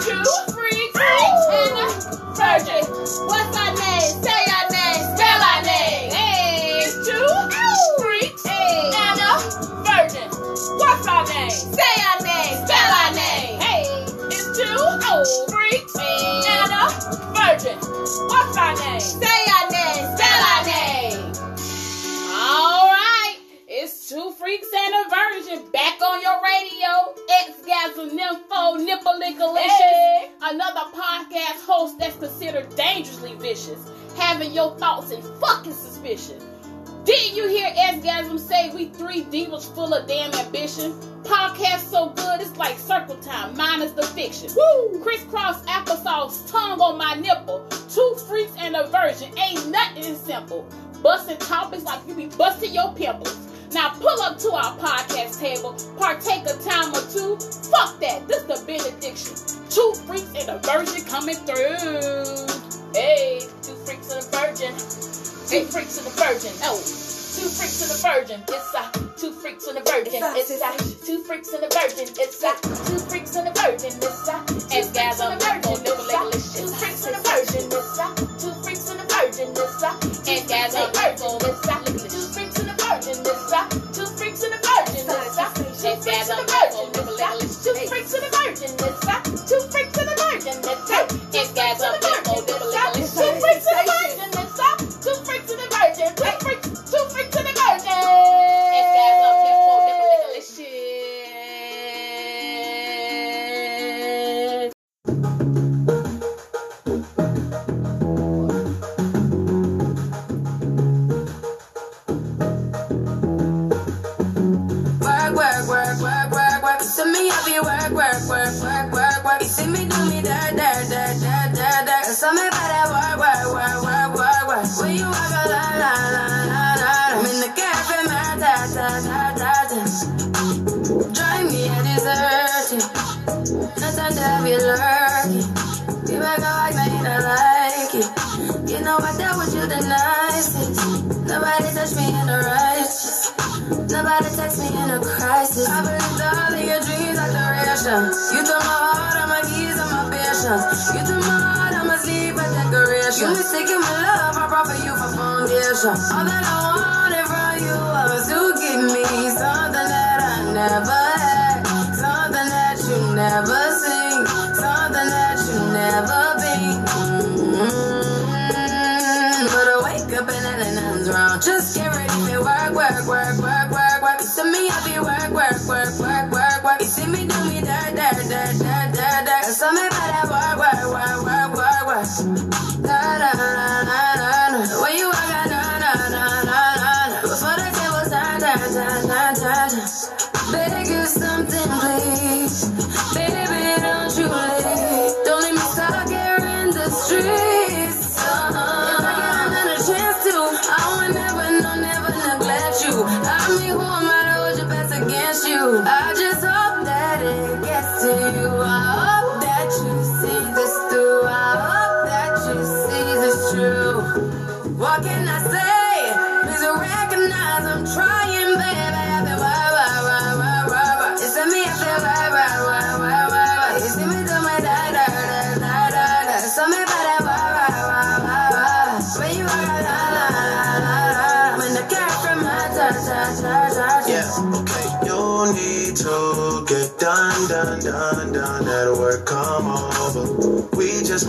Two, vicious, having your thoughts in fucking suspicion. Didn't you hear Xgasm say we three divas full of damn ambition? Podcast so good it's like circle time minus the fiction. Woo! Crisscross applesauce, tongue on my nipple. Two freaks and a virgin ain't nothing simple. Busting topics like you be busting your pimples. Now pull up to our podcast table, partake a time or two. Fuck that, this the benediction. Two freaks and a virgin coming through. Hey, two freaks and a virgin. Two freaks and a virgin. Oh, two freaks and a virgin. It's a two freaks and a virgin. It's a two freaks and a virgin. It's a two freaks and a virgin. It's a and a virgin. Two freaks and a virgin. It's a two freaks and a virgin. It's a and gather a virgin. It's a two freaks and a virgin. It's a two freaks and a virgin. It's a and gather a virgin. It's a two freaks and a virgin. It's a two freaks and a virgin. It's a and gather a virgin. Work, work, work, work, work, work. You see me do me dirt, dirt, dirt, dirt, dirt, dirt. So me that work, work, work, work, work, work. When you walk a la, la, la, la, la. I'm in the cafe, man, ta, ta, ta, ta, ta. Drive me a dessert. No time to have you lurking. You make a like, man, I like it. You know I dealt with you the nicest. Nobody touched me in the righteous. Nobody text me in a crisis. I believed all of your dreams are. You took my heart, all my keys, and my patience. You took my heart, I'ma sleep a decoration. You mistaken my love, I brought for you for foundation. All that I wanted from you was to give me something that I never had, something that you never seen, something that you never been. Mm-hmm. But I wake up and nothing's wrong. Just get ready to work, work, work, work, work, work. To me, I be work, work, work, work. So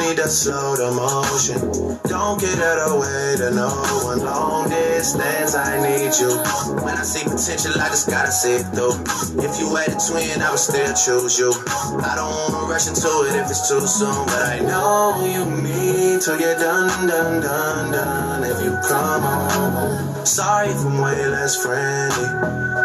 need to slow the motion. Don't get out of the way to no one. Long distance, I need you. When I see potential, I just gotta see it through. If you had a twin, I would still choose you. I don't wanna rush into it if it's too soon, but I know you need to get done, done, done, done. If you come on, sorry if I'm way less friendly.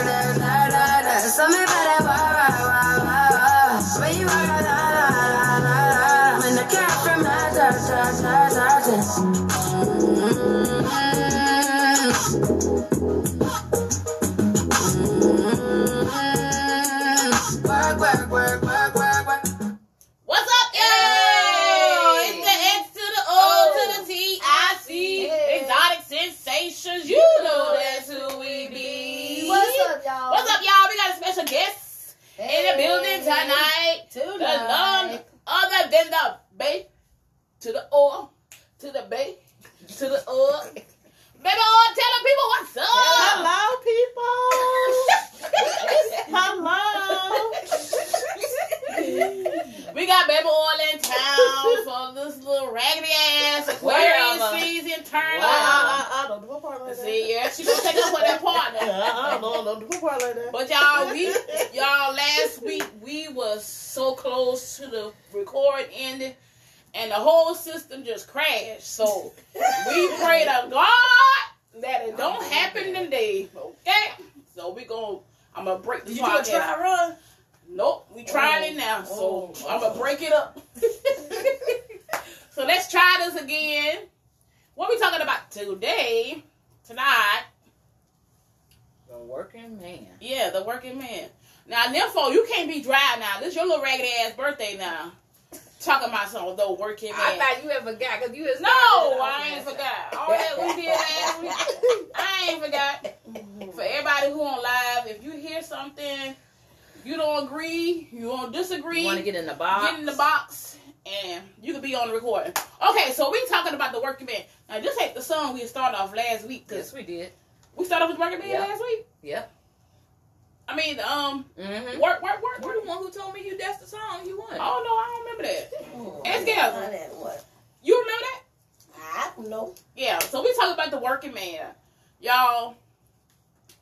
da, da. So me by that why, why, why, why, why. When you out, la, la, la, la, la. When the cat from my. Work, work, work, work, work, work. What's up? It's the X to the O to the oh. T I C. Hey. Exotic sensations. You know that's who we be. What's up, y'all? What's up, y'all? We got a special guest in the building tonight. To the none other than the Bay to the O to the Bay to the O. Baby, oh, tell the people what's up. Hello, people. Hello. We got Baby Oil in town for this little raggedy ass Aquarius season turn I, on. I, I don't do a part like that. See, yeah, she gonna take up for that partner. I, I don't, don't do a part like that. But y'all, we y'all last week we was so close to the record ending, and the whole system just crashed. So we pray to God that it don't happen today. Okay, so we gonna I'm gonna break the Did you do a podcast. try run? Nope, we trying it Oh, now, so oh, I'm gonna break it up. so let's try this again. What we talking about today, tonight? The working man. Yeah, the working man. Now, Nympho, you can't be dry now. This your little raggedy ass birthday now. Talking about some the working man. I thought you had forgot because you was no, I ain't forgot. All that we did last week, I ain't forgot. For everybody who on live, if you hear something, you don't agree, you don't disagree, You want to get in the box? get in the box, and you can be on the recording. Okay, so we talking about the working man. Now, this ain't the song we started off last week because Yes, we did. we started off with working man Yeah. last week. Yep. I mean, um, Mm-hmm. work, work, work, You're the one who told me you that's the song you want. Oh no, I don't remember that. Oh, Ask I Gavin. that what? You remember that? I don't know. Yeah. So we talk about the working man, y'all.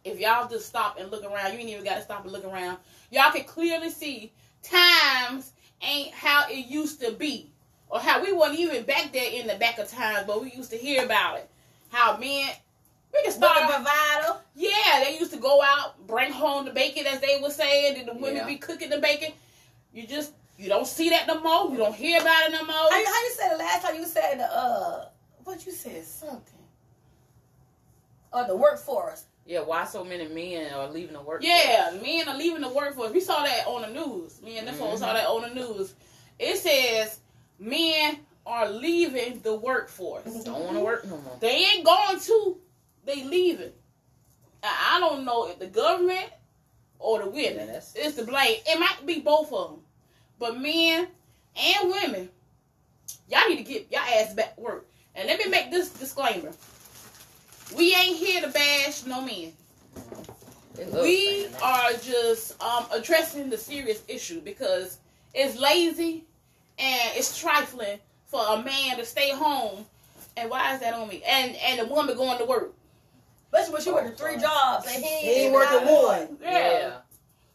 If y'all just stop and look around, you ain't even got to stop and look around. Y'all can clearly see times ain't how it used to be, or how we wasn't even back there in the back of times, but we used to hear about it. How men, we can start. a provider. Yeah, they used to go out, bring home the bacon, as they were saying, and the women Yeah. be cooking the bacon. You just you don't see that no more. You don't hear about it no more. How, you- how you said the last time you said the uh what you said something. Or the workforce. Yeah, why so many men are leaving the workforce? Yeah, men are leaving the workforce. We saw that on the news. Me and the folks saw mm-hmm. that on the news. It says men are leaving the workforce. Don't want to work no more. They ain't going to. They leaving. I don't know if the government or the women. Yeah, it's the blame. It might be both of them. But men and women, y'all need to get y'all ass back to work. And let me make this disclaimer. We ain't here to bash no men. They love We are just um, addressing the serious issue because it's lazy and it's trifling for a man to stay home. And why is that on me? And and the woman going to work. Especially when she working three jobs and he, He ain't ain't working out. one. Yeah.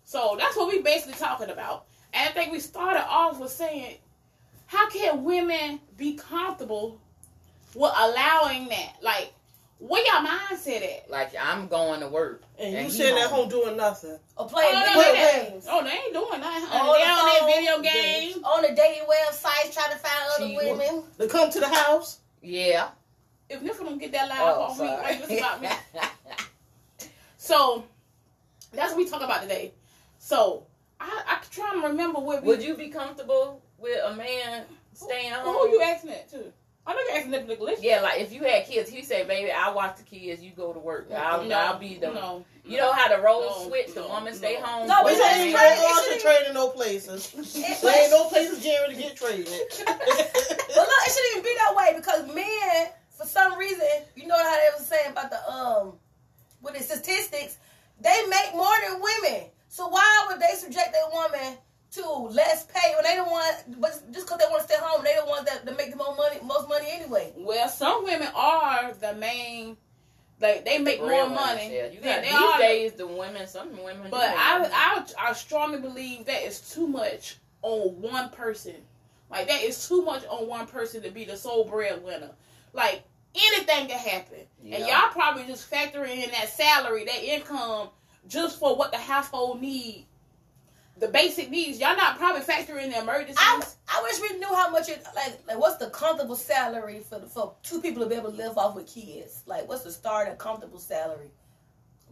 So that's what we basically talking about. And I think we started off with saying, how can women be comfortable with allowing that? Like, Where y'all mindset at? Like I'm going to work. And, And you he sitting at home. home doing nothing. Or playing Oh, video no, games. oh, they ain't doing nothing. On Honey. They the on their phone, video games. games. On the dating websites trying to find other She- women. They come to the house. Yeah. If Niffer don't get that live Oh, off me, sorry. wait, this about me. So that's what we talk about today. So I I trying to remember where we Would you be comfortable with a man staying Who home? you asking that to? I know you're asking that to Nicholas. Yeah, like if you had kids, he say, "Baby, I watch the kids. You go to work. I'll, no, I'll be the." no. You know how the roles No, switch. The no, woman stay home. No, We but both it's ain't men- crazy. no It concentrating no places. It- There ain't no places Jerry to get traded. But look, it shouldn't even be that way because men, for some reason, you know how they was saying about the um, with the statistics, they make more than women. So why would they subject their woman to less pay when they don't want, but just because they want to stay home, they the ones that, that make the most money, most money anyway. Well, some women are the main. Like they make Real more money. Yeah, you got these are. days the women. Some women. But I. I, I strongly believe that is too much on one person. Like that is too much on one person to be the sole breadwinner. Like anything can happen, and y'all probably just factoring in that salary, that income, just for what the household need, the basic needs. Y'all not probably factoring the emergencies. I, I wish we knew how much it like like what's the comfortable salary for the, for two people to be able to live off with kids. Like what's the starting comfortable salary?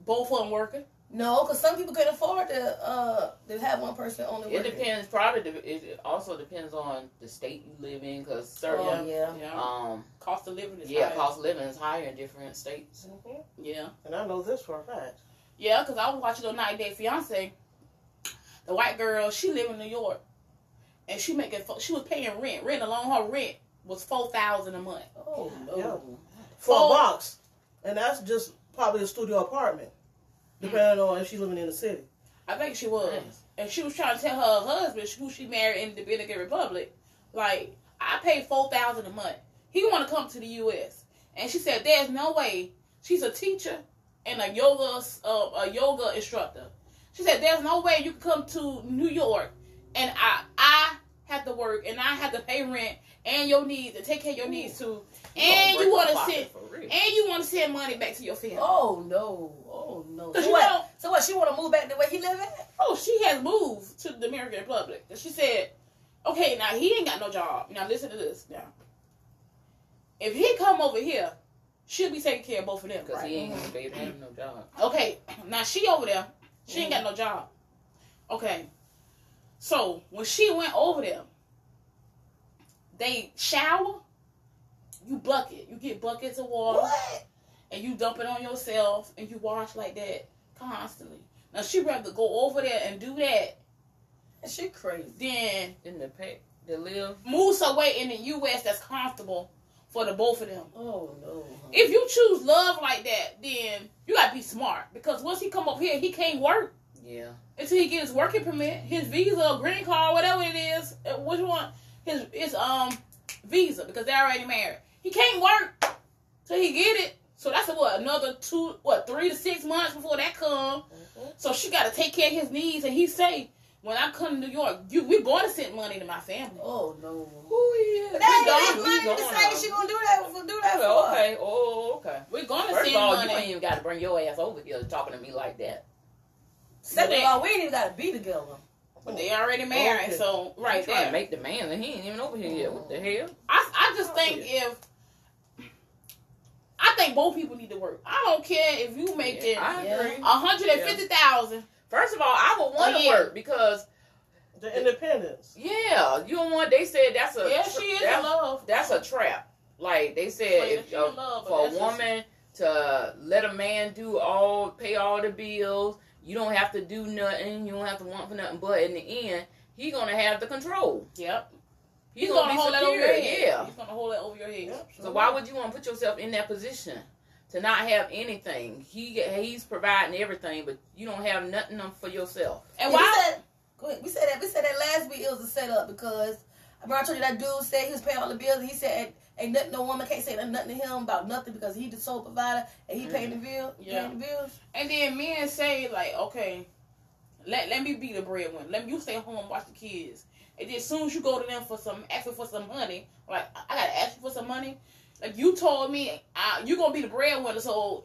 Both of them working. No, because some people can afford to uh to have one person only It working. depends. Probably de- it also depends on the state you live in, because certain Oh, yeah. Yeah. um cost of living is yeah high. cost of living is higher in different states. Mhm. Yeah. And I know this for a fact. Yeah, because I was watching on 90 Day Fiance. The white girl, she live in New York, and she making she was paying rent. Rent alone, her rent was four thousand a month. Oh. Yeah. For Four- a box. And that's just probably a studio apartment. Depending on if she's living in the city. I think she was, Nice. and she was trying to tell her husband, who she married in the Dominican Republic, like I pay four thousand a month. He want to come to the U.S. and she said, "There's no way." She's a teacher and a yoga uh, a yoga instructor. She said, "There's no way you can come to New York and I I have to work and I have to pay rent and your needs and take care of your needs too, and Gonna you want to send and you want to send money back to your family." Oh no. Oh no. Cause So what? know- So what? She want to move back the way he live at? Oh, she has moved to the American Republic. And she said, okay, now he ain't got no job. Now listen to this now. If he come over here, she'll be taking care of both of them. Because Right? he ain't gonna be able no job. Okay, now she over there. She ain't got no job. Okay. So when she went over there, they shower, you bucket. You get buckets of water What? and you dump it on yourself and you wash like that constantly. Now she rather go over there and do that She crazy. than In the pay, to live. move away in the U.S. that's comfortable for the both of them. Oh no. If you choose love like that, then you gotta be smart because once he come up here, he can't work Yeah. until he get his working permit, his visa, green card, whatever it is. uh, Which one? His his um visa because they're already married. He can't work till he get it. So that's what another two, what three to six months before that come. So she got to take care of his needs, and he say, "When I come to New York, you we're going to send money to my family." Oh no. Who is? But that gone. ain't his money He to say she gonna do that for do that for. Oh, okay. Oh, okay. We're going to First send of all, you ain't even got to bring your ass over here talking to me like that. Second of all, we ain't even gotta be together. But they already married, Okay. so Right right trying to there. make demands, and he ain't even over here yet. What the hell? I, I just oh, think if I think both people need to work. I don't care if you make I Yeah. agree. a hundred and fifty thousand. First of all, I would want to yeah. work because The independence. yeah, you don't want. They said that's a Yeah, tra- she is that's, in love. That's a trap. Like they said, yeah, if she uh, love, for a that's just- woman to let a man do all, pay all the bills, you don't have to do nothing. You don't have to want for nothing. But in the end, he gonna have the control. Yep. He's, He's gonna, gonna be hold that over your head. Yeah. He's gonna hold that over your head. Yep. So why would you want to put yourself in that position to not have anything? He he's providing everything, but you don't have nothing for yourself. And Yeah, we why? said. We said that. We said that last week. It was a setup because I remember I told you that dude said he was paying all the bills. And he said ain't, nothing, no woman can't say nothing to him about nothing because he the sole provider and he paying the mm-hmm. bill. Yeah. Paying the bills. And then men say like, okay, let let me be the breadwinner. Let me you stay home and watch the kids. And then as soon as you go to them for some asking for some money, like I gotta ask you for some money. Like you told me, uh, you gonna be the breadwinner, so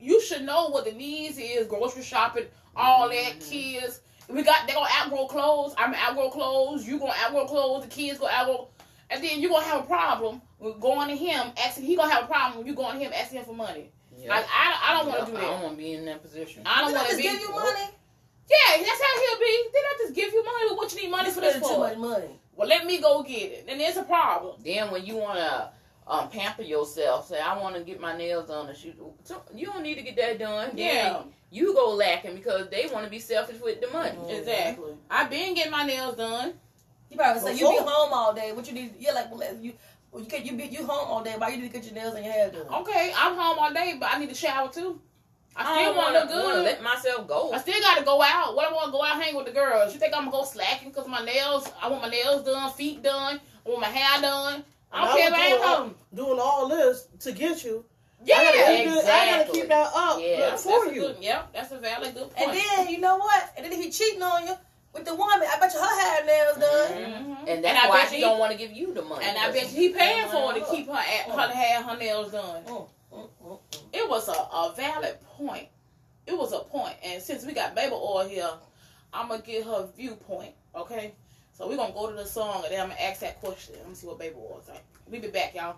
you should know what the needs is, grocery shopping, all that, Mhm. kids. We got they gonna outgrow clothes. I'm outgrow clothes. You gonna outgrow clothes. The kids gonna outgrow, and then you gonna have a problem with going to him asking. He gonna have a problem when you going to him asking him for money. Yeah. Like I, I don't want to do that. I don't want to be in that position. I don't want to just be. give you money? Yeah, that's how he'll be. Then I just give you money. What you need money You for this spending too much money. Well, let me go get it. Then there's a problem. Then when you want to um, pamper yourself, say I want to get my nails done, and shoot, so you don't need to get that done. Then Yeah. you go lacking because they want to be selfish with the money. Mhm. Exactly. I've been getting my nails done. You probably say you be home all day. What you need? You're like, well, you, well, you can you be you home all day. Why you need to get your nails and your hair done? Okay, I'm home all day, but I need to shower too. I I still don't want want to to look good. let myself go. I still got to go out. What I want to go out hang with the girls. You think I'm gonna go slacking because my nails? I want my nails done, feet done, I want my hair done. I don't And care was if I ain't doing all- home. Doing all this to get you. Yeah, I gotta, keep it- I gotta keep that up Yeah, for you. good. Yep, that's a valid good point. And then you know what? And then if he cheating on you with the woman, I bet you her hair nails done. Mhm. And that's I why bet she he- don't want to give you the money. And I bet he paying for it to keep her at, her hair, her nails done. Mm, mm, mm. It was a, a valid point. It was a point. And since we got baby oil here, I'm gonna get her viewpoint. Okay, so we're gonna go to the song and then I'm gonna ask that question. Let me see what baby was like. We be back, y'all.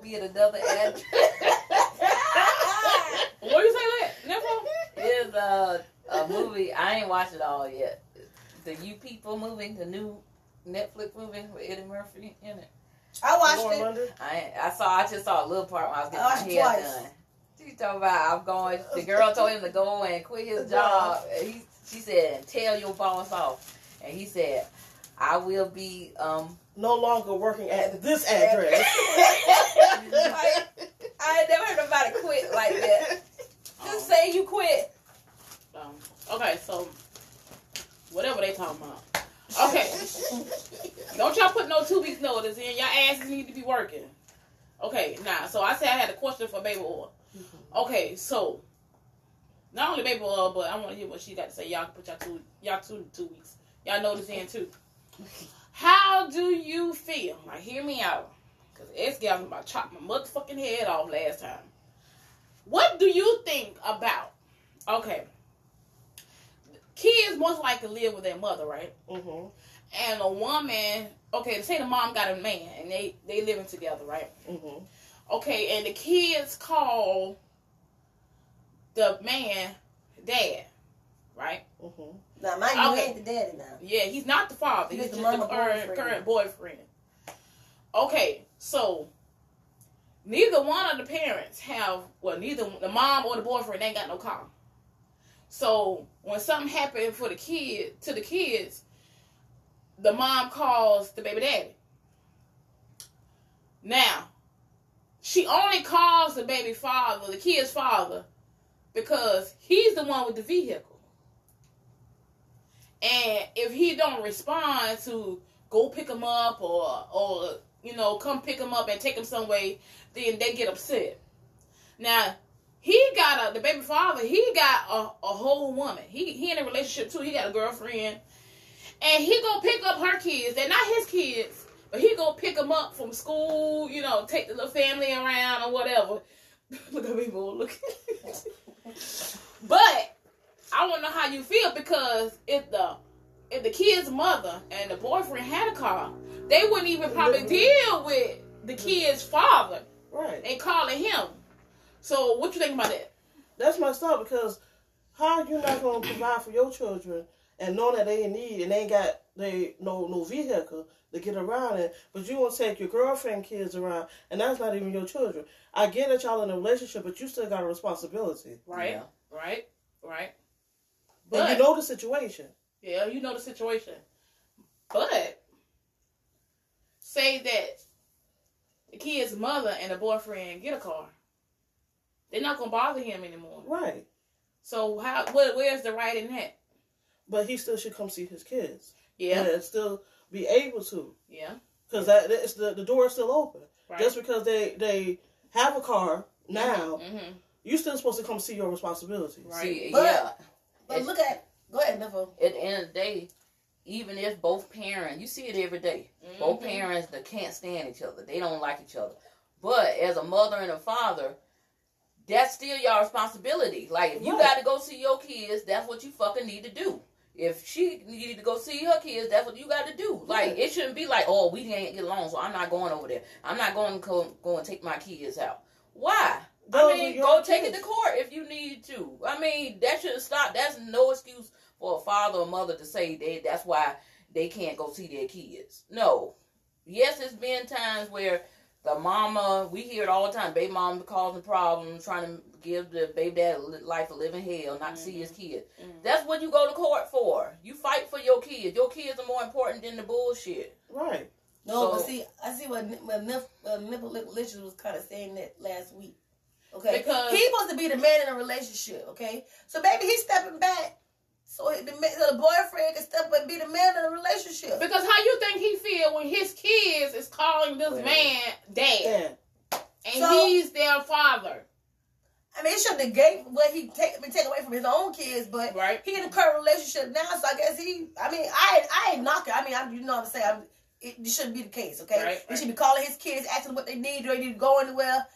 I'm gonna be in another address. What do you say that? Never. is uh, a movie. I ain't watched it all yet. The You People movie, the new Netflix movie with Eddie Murphy in it. I watched Lauren it. London? I I saw. I just saw a little part when I was getting watched my hair twice. done. She talking about I'm going. The girl told him to go and quit his job. job. And He, she said, "Tell your boss off." And he said, "I will be." Um, No longer working at this address. I, I ain't never heard nobody quit like that. Just say you quit. Um, okay, so whatever they talking about. Okay, don't y'all put no two weeks notice in. Y'all asses need to be working. Okay, now, so I said I had a question for Baby Oil. Okay, so not only Baby Oil, but I want to hear what she got to say. Y'all put y'all two, y'all two, two weeks. Y'all notice in too. How do you feel? Now, hear me out, cause X gal about chopped my motherfucking head off last time. What do you think about? Okay, kids most likely live with their mother, right? hmm And a woman, okay, say the mom got a man and they they living together, right? hmm Okay, and the kids call the man dad, right? hmm Now, mind you, Okay. he ain't the daddy now. Yeah, he's not the father. He's He's, the just the current boyfriend. current boyfriend. Okay, so neither one of the parents have well, neither the mom or the boyfriend ain't got no car. So when something happened for the kid to the kids, the mom calls the baby daddy. Now, she only calls the baby father, the kid's father, because he's the one with the vehicle. And if he don't respond to go pick him up or or you know come pick him up and take him somewhere, then they get upset. Now he got a the baby father. He got a, a whole woman. He he in a relationship too. He got a girlfriend, and he gonna pick up her kids. They're not his kids, but he gonna pick them up from school. You know, take the little family around or whatever. look at people. Look. but I want to know how you feel because if the if the kid's mother and the boyfriend had a car, they wouldn't even probably deal with the kid's father Right. and calling him. So what you think about that? That's messed up because how you not gonna provide for your children and know that they in need and they ain't got they no no vehicle to get around in, but you want to take your girlfriend kids around and that's not even your children. I get that y'all in a relationship, but you still got a responsibility. Right, Yeah. right, right. And But you know the situation. yeah, you know the situation. But say that the kid's mother and the boyfriend get a car, they're not gonna bother him anymore. Right. So how? Where, where's the right in that? But he still should come see his kids. Yeah, And still be able to. yeah, Because that that's the, the door is still open. right. Just because they they have a car now, hmm you still supposed to come see your responsibilities. Right. See, But- yeah. But look at, go ahead, Niffle. At the end of the day, even if both parents, you see it every day. Both Mhm. parents that can't stand each other. They don't like each other. But as a mother and a father, that's still your responsibility. Like if you Right. got to go see your kids, that's what you fucking need to do. If she needed to go see her kids, that's what you got to do. Like it shouldn't be like, oh, we can't get along, so I'm not going over there. I'm not going to go, go and take my kids out. Why? Those I mean, go take it to court if you need to. I mean, that shouldn't stop. That's no excuse for a father or mother to say that that's why they can't go see their kids. No. Yes, it's been times where the mama, we hear it all the time, baby mama causing problems, trying to give the baby dad a li- life of living hell, not to see his kid. Mhm. That's what you go to court for. You fight for your kids. Your kids are more important than the bullshit. Right. No, but see, I see what what Nip, uh, Nipple Lip Licious was kind of saying that last week. Okay, Because- he's supposed to be the man in a relationship. Okay, so maybe he's stepping back so the, the boyfriend can step up and be the man in a relationship. Because how you think he feel when his kids is calling this Well, man dad And and So- he's their father? I mean, it shouldn't negate what he take been taken away from his own kids, but Right. he in a current relationship now, so I guess he. I mean, I I ain't knocking. I mean, I, you know what I'm saying. I'm, it, it shouldn't be the case, okay? Right, He right. should be calling his kids, asking what they need. Do they need to go anywhere?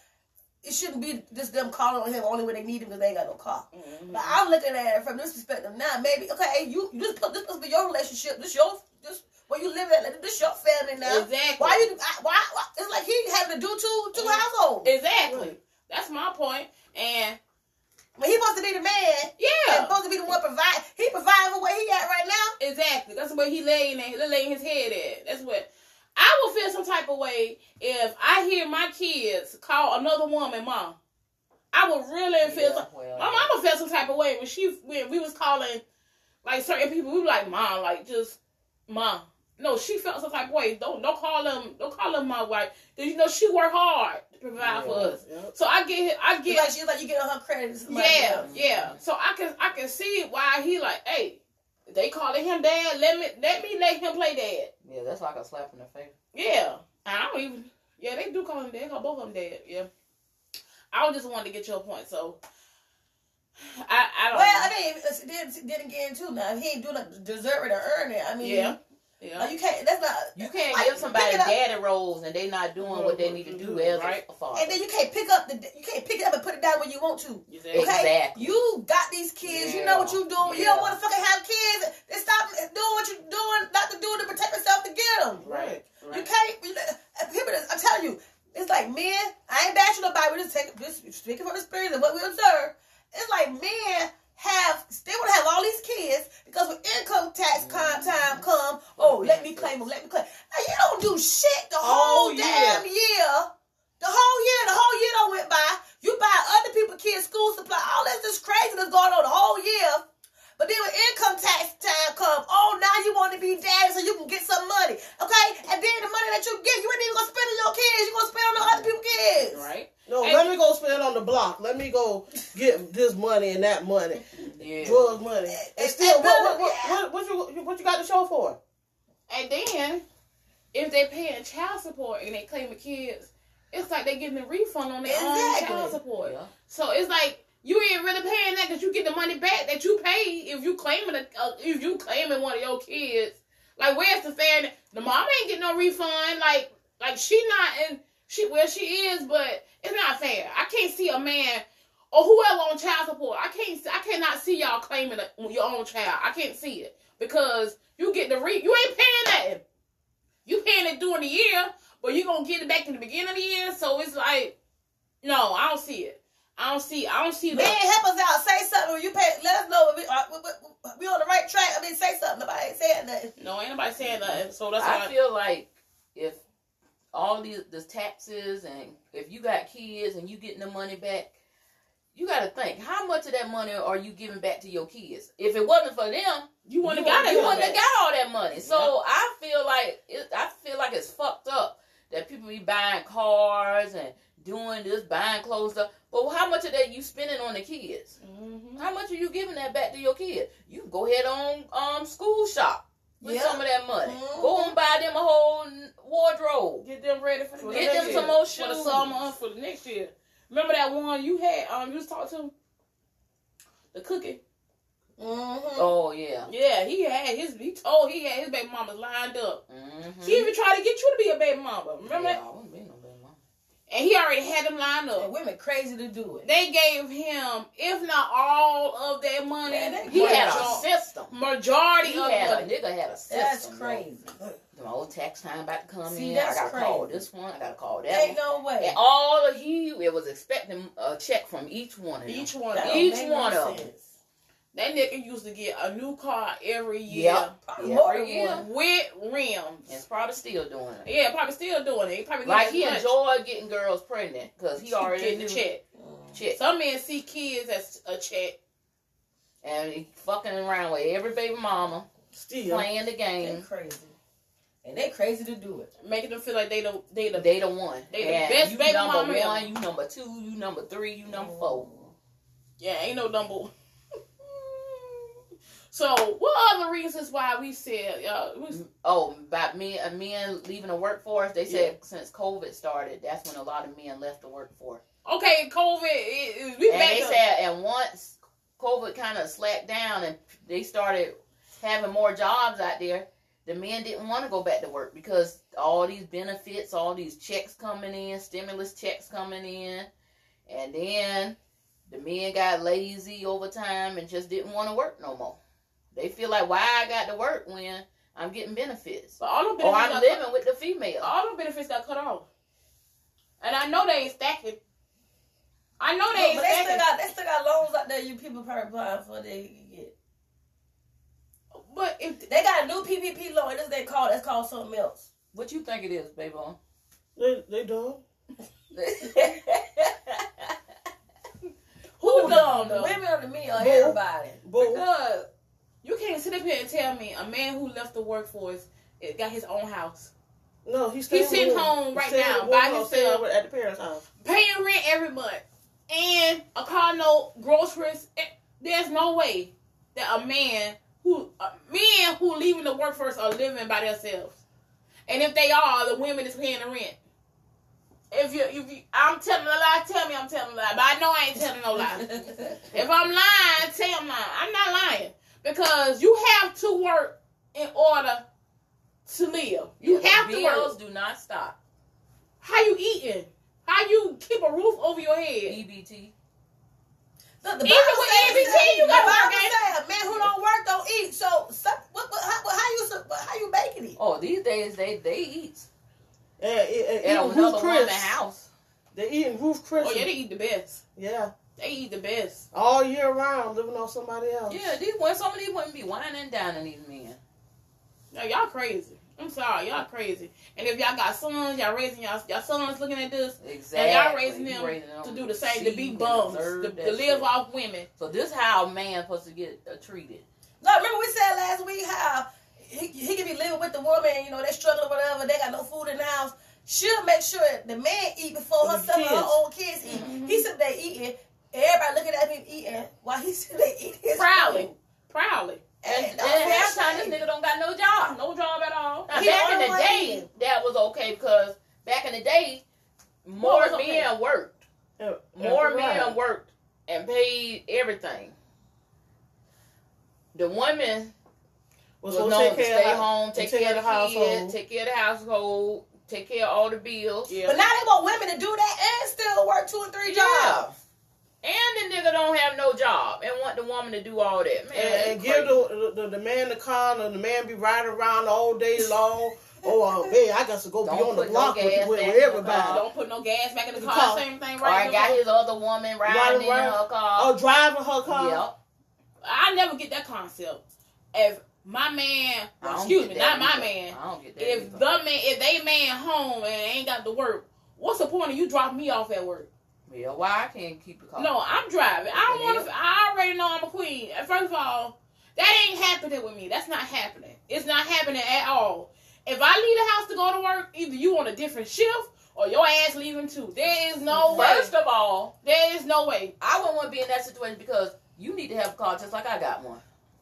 It shouldn't be just them calling on him only when they need him because they ain't got no car. Mhm. But I'm looking at it from this perspective now. Maybe okay, you put this must be your relationship. This your this where you live at. This your family now. Exactly. Why you? Why, why? It's like he having to do two two Mhm. households. Exactly. That's my point. And When he supposed to be the man. yeah, supposed to be the one provide. He providing for where he at right now. exactly. That's where he laying at, laying his head at. That's what I would feel some type of way if I hear my kids call another woman mom. I would really feel Yeah, some, well, my mama felt some type of way when she when we was calling like certain people. We were like mom, like just mom. No, she felt some type of way. Don't don't call them don't call them my wife. 'Cause, you know she work hard to provide for us. So I get I get like she's like you getting her credit. somebody yeah, yeah. So I can I can see why he like, hey, they calling him dad. Let me let me let him play dad. Yeah, that's like a slap in the face. Yeah, I don't even. Yeah, they do call him dad. They call both of them dad. Yeah. I just wanted to get your point. So I I don't. Well, know. I mean, then then again too. Now he ain't doing to deserve it or earn it. I mean, yeah, like, you can't. That's not. You can't like, give somebody daddy roles and they not doing what they need to do as Right. a father. And then you can't pick up the. You can't pick it up and put it down when you want to. Exactly. Okay, you got these kids. You know what you're doing. You don't want to fucking have kids. Then stop doing what you're doing, not to do to protect yourself to get them. Right. You can't. You, uh, I'm telling you, it's like men. I ain't bashing nobody. We just take just speaking from experience and what we observe. It's like men have they want to have all these kids because when income tax time mm-hmm. come, oh let me claim them, let me claim. Now you don't do shit the oh, whole Oh, yeah. damn year. The whole year, the whole year don't went by. You buy other people kids school supply. All this this crazy that's going on the whole year. But then when income tax time come, oh now you want to be daddy so you can get some money, okay? And then the money that you get, you ain't even gonna spend on your kids. You gonna spend on the other people's kids. Right. No, And- let me go spend on the block. Let me go get this money and that money, Yeah. drug money, and And- still, and what, what, what, what, what you what you got to show for? And then if they paying child support and they claiming kids, it's like they getting a refund on their Exactly. own child support. Yeah. So it's like you ain't really paying that because you get the money back that you paid if you claiming a, uh, if you claiming one of your kids. Like where's the fair? The mom ain't getting no refund. Like like she not in she well she is, but it's not fair. I can't see a man or whoever on child support. I can't I cannot see y'all claiming a, your own child. I can't see it because you get the re you ain't paying nothing. You paying it during the year, but you gonna get it back in the beginning of the year. So it's like no, I don't see it. I don't see. I don't see Man, that. help us out. Say something. When you pay, let us know. if We, uh, we, we, we on the right track. I mean, say something. Nobody ain't saying nothing. No, ain't nobody saying nothing. So that's why I why. feel like if all these the taxes and if you got kids and you getting the money back, you got to think how much of that money are you giving back to your kids? If it wasn't for them, you to you got it. you wouldn't have got all that money. So I feel like it, I feel like it's fucked up that people be buying cars and doing this, buying clothes. Stuff. But how much of that you spending on the kids? Mhm. How much are you giving that back to your kids? You can go ahead on um school shop with Yeah. some of that money. Mhm. Go and buy them a whole wardrobe. Get them ready for the Get them year. some more for the summer for the next year. Remember that one you had? Um, you was talking to the cookie. Mm-hmm. Oh yeah. Yeah, he had his. He told he had his baby mamas lined up. Mm-hmm. He even tried to get you to be a baby mama. Remember yeah, that? I wouldn't be no baby mama. And he already had them lined And up. women crazy to do it. They gave him, if not all of their money, He had a system. majority He of had a nigga had a system. That's crazy. The old tax time about to come See, in. that's I gotta call crazy. this one. I gotta call that Ain't one. no way. And all of he it was expecting a check from each one of them. Each one, don't each one no of 'em. Sense. that nigga used to get a new car every year Yep. Probably Yeah. Every year. one. with rims. And probably still doing it. Yeah, probably still doing it. He probably Like getting he his enjoyed getting girls pregnant because he already getting knew the check. check. Some men see kids as a check. and he fucking around with every baby mama Still, playing the They game. crazy. And they crazy to do it. making them feel like they the they the They the one. They the And best you baby number mama one, you number two, you number three, you number four. yeah ain't no number. So what other reasons why we said uh we, Oh, about men, uh, men leaving the workforce. They said since COVID started, that's when a lot of men left the workforce. Okay, COVID. It, it, we And they to- said, and once COVID kind of slacked down and they started having more jobs out there, the men didn't want to go back to work because all these benefits, all these checks coming in, stimulus checks coming in, and then the men got lazy over time and just didn't want to work no more. They feel like, why I got to work when I'm getting benefits? But all the Or I'm got living with the female. all the benefits got cut off. And I know they ain't stacking. I know they No, ain't but they still got they still got loans out there. You people probably applying for they can get. but if They got a new PPP loan. This they call it's called something else. What you think it is, baby? They they done. who dumb The though? women or the men or Both. everybody. Both. Because you can't sit up here and tell me a man who left the workforce got his own house, No, he's staying sitting with- home he's right staying now by himself. at the parents' house. paying rent every month, and a car note, groceries. Eh, There's no way that a man who uh, men who leaving the workforce are living by themselves, and if they are, the women is paying the rent. If you, if you, I'm telling a lie, tell me I'm telling a lie, but I know I ain't telling no lie. If I'm lying, say I'm lying. I'm not lying because you have to work in order to live. You Yeah, have the to bills work. do not stop. How you eating? How you keep a roof over your head? EBT. Look, the Even Bible with says- EBT, you gotta Bible work, ain't say a man who don't work don't eat. So, some, what, what, how, how you how you making it? Oh, these days they they eat Yeah, and, at and another Ruth woman's Chris. house. They eating Ruth Chris. Oh yeah, they eat the best. yeah, They eat the best. all year round, living on somebody else. Yeah, these well, some of these women be whining and dining these men. No, y'all crazy. I'm sorry, y'all crazy. And if y'all got sons, y'all raising y'all y'all sons looking at this, Exactly. and y'all raising them raising to do the same, to be see bums, to, to live shit. off women. So this how a man supposed to get uh, treated. No, remember we said last week how he, he could be living with the woman, you know, they struggling or whatever, they got no food in the house. She'll make sure the man eat before The herself and her kids. own kids eat. He said they eating. Everybody looking at him eating while he said they eat his Proudly, food. proudly. And, And and that's half time this nigga don't got no job. No job at all. Now, He back in the the day, way. that was okay because back in the day, more was okay? men worked. Yeah, More that's men right. worked and paid everything. The women Was was supposed known to to take care stay of home, take, care of the household, take care of the household, take care of all the bills. Yeah. But now they want women to do that and still work two and three Yeah. jobs. And the nigga don't have no job and want the woman to do all that. Man, and, and give crazy. the, the the man the car, and the man be riding around all day long. Oh, uh, hey, I got to go Don't be on the put no block with, with, back with in the everybody. Don't put no gas back in the The car. car. Same thing, Or right? I got his other woman riding Riding in around. her car. Oh, driving her car. Yep. I never get that concept. If my man, I excuse me, that not my man, I don't get that if either. the man, if they man home and ain't got to work, what's the point of you dropping me off at work? Yeah, why I can't keep the car? No, I'm driving. I don't want to. I already know I'm a queen. First of all, that ain't happening with me. That's not happening. It's not happening at all. If I leave the house to go to work, either you on a different shift or your ass leaving too. There is no way. First of all, There is no way. I wouldn't want to be in that situation because you need to have a car just like I got one.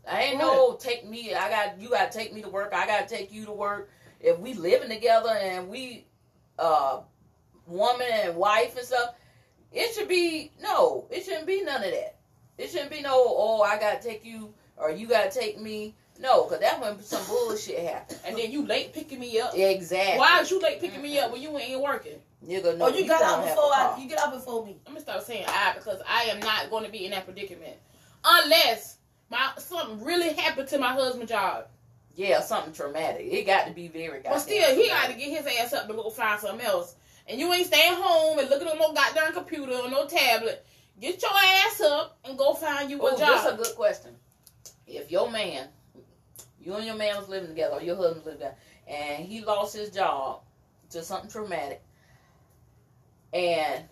I ain't no take me. I got you. Got to take me to work. I got to take you to work. If we living together and we, uh, woman and wife and stuff, it should be no. It shouldn't be none of that. It shouldn't be no. Oh, I got to take you or you got to take me. No, because that's when some bullshit happen. And then you late picking me up. Exactly. Why is you late picking me up when you ain't working? Nigga, no, Oh, you got don't out before I, you get out before me. I'm gonna start saying I because I am not going to be in that predicament unless my something really happened to my husband's job. Yeah, something traumatic. It got to be very. But still, he got to get his ass up and go find something else. And you ain't staying home and looking at no goddamn computer or no tablet. Get your ass up and go find you a Oh, That's a good question. If your man, you and your man was living together, or your husband living together, and he lost his job to something traumatic, and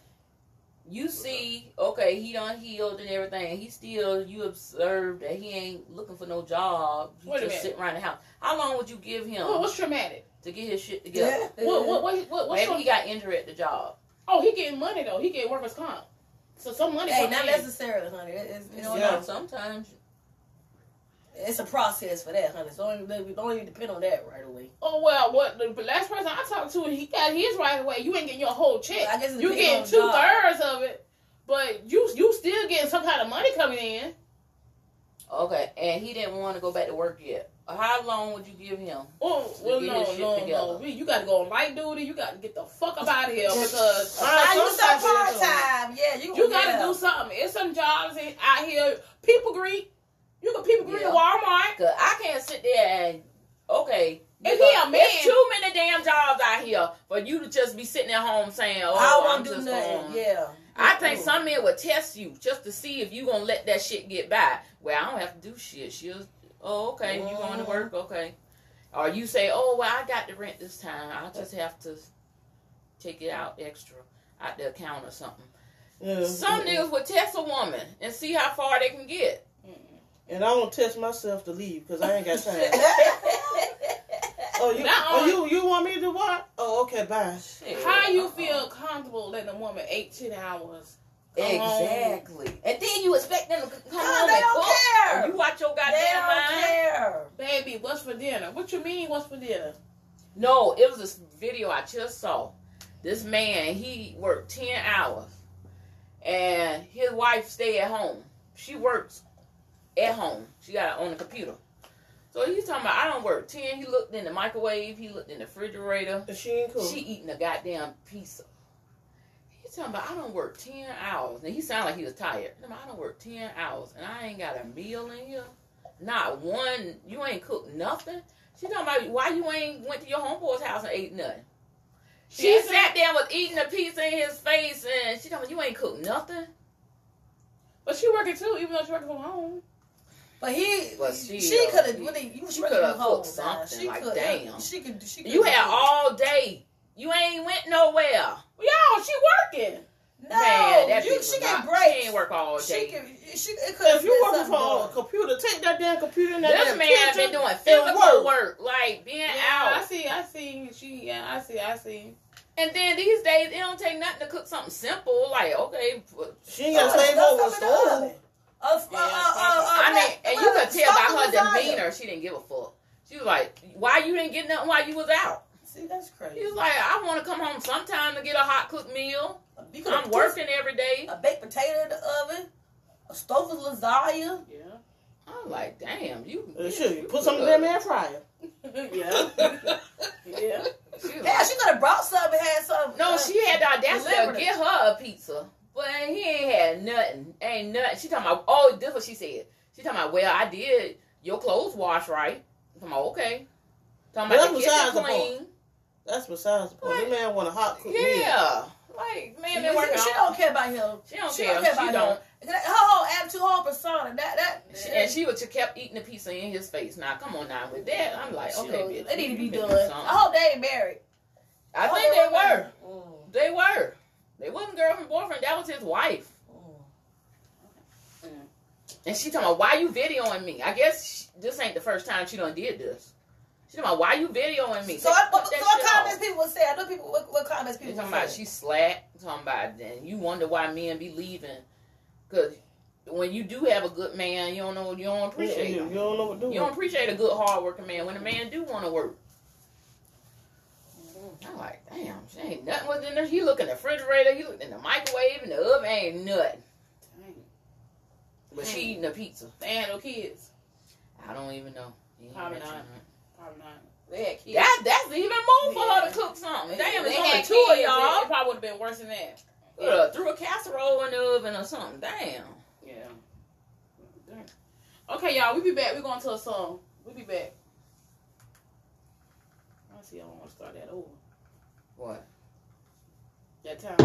you see, okay, he done healed and everything, and he still, you observe that he ain't looking for no job, he Wait just sitting around the house. How long would you give him What, what's traumatic? To get his shit together? What, what, what, what, what's Maybe tra- he got injured at the job. Oh, he getting money though. He getting workers comp. So some money. Hey, not in. necessarily, honey. It- it's- you know, Yeah. sometimes It's a process for that, honey. So we don't even, don't even depend on that right away. Oh well, what the last person I talked to, he got his right away. You ain't getting your whole check. I guess you depends getting two job. thirds of it, but you you still getting some kind of money coming in. Okay, and he didn't want to go back to work yet. How long would you give him? Oh well, get no, no, together. no. You got to go on light duty. You got to get the fuck up out of here because Now you start sometimes part time. Yeah, you. you got to do something. It's some jobs in, out here. People greet. You can people greet Yeah. at Walmart. Cause I can't sit there and okay. If he a man- There's too many damn jobs out here for you to just be sitting at home saying, "Oh, I I'm won't do just nothing. going." Yeah. I think some men would test you just to see if you gonna let that shit get by. Well, I don't have to do shit. She'll, oh, okay, you going to work, oh. okay. Or you say, oh, well, I got the rent this time. I just have to take it out extra out the account or something. Yeah. Some niggas would test a woman and see how far they can get. And I don't test myself to leave because I ain't got time. oh, you, Not oh, on- you, you want me to what? Oh, okay, bye. Shit. How you uh-uh. feel comfortable letting a woman 18 hours? Come home? Exactly. And then you expect them to come No, home they don't cook. care. Or you watch your They goddamn don't mind. care. Baby, what's for dinner? What you mean, what's for dinner? No, it was this video I just saw. This man, he worked 10 hours. And his wife stay at home. She works at home. She got it on the computer. So he's talking about, I don't work 10. He looked in the microwave. He looked in the refrigerator. She ain't cool. She eating a goddamn pizza. He's talking about, I don't work 10 hours. And he sounded like he was tired. He's talking about, I don't work 10 hours. And I ain't got a meal in here. Not one. You ain't cooked nothing. She talking about, why you ain't went to your homeboy's house and ate nothing? She Yes, sat there was eating a pizza in his face and she told me, you ain't cooked nothing? But she working too, even though she working from home. But he, But she, she uh, could have. he- Really, you she she coulda cooked something, like, damn. She could. She could. You had all day. You ain't went nowhere. Y'all, she working. No, Man, that you, bitch she was got not- breaks. She ain't work all She day. could. She. It could if you working for a computer, take that damn computer and that This damn man kitchen been doing and physical work. work, like being Yeah, I see, I see. She, yeah, I see, I see. And then these days, it don't take nothing to cook something simple. Like, okay, put- She ain't got to save over a stove. Uh, uh, uh, uh, uh, I mean, and you could tell by her lasagna. demeanor, she didn't give a fuck. She was like, "Why you didn't get nothing while you was out?" See, that's crazy. He was like, "I want to come home sometime to get a hot cooked meal. You I'm put working every day." A baked potato in the oven, a stove of lasagna. Yeah. I'm like, "Damn, you." Uh, you- Shit, you put some in good." them air fryer. yeah. yeah. She was Yeah, like- she could have brought some and had some. No, uh, she had the audacity to get her a pizza. But he ain't had nothing. Ain't nothing. She talking about, oh, this what she said. She talking about, well, I did your clothes wash right. I'm like, okay. Talking about Well, the that's besides kitchen the clean. That's besides the point. What? That man want a hot cooked meal. Yeah. Like, man, She, working she on- don't care about him. She don't She care. don't care She about don't. him. Her whole attitude, whole persona, that that. She- and she was just kept eating the pizza in his face. Now, come on now with that. I'm like, okay, don't- bitch. They need to be you done. do I hope they ain't married. I hope think they were. married. Mm, They were. They wasn't girlfriend boyfriend. That was his wife. mm. And she talking about why you videoing me. I guess she, this ain't the first time she done did this. She talking about why you videoing me. So, I, Cut so what shit comments off. people would say? I know people. What, what comments They people talking about say? she slack. Talking about then you wonder why men be leaving. Cause when you do have a good man, you don't know you don't appreciate you, him. you don't know what to do. You don't appreciate a good hard working man when a man do want to work. Mm-hmm. I'm like, damn, she ain't nothing was in there. He look in the refrigerator, he looked in the microwave, and the oven ain't nothing. Dang. But she eating a pizza. They had no kids. I don't even know. Probably not. It. Probably not. They had kids. That that's even more for her to cook something. They- Damn, they it's only had two kids. of y'all. it probably would have been worse than that. Uh, threw a casserole in the oven or something. Damn. Yeah. Dang. Okay, y'all, we be back. We're going to a song. We be back. I see. I don't want to start that over. What? That time.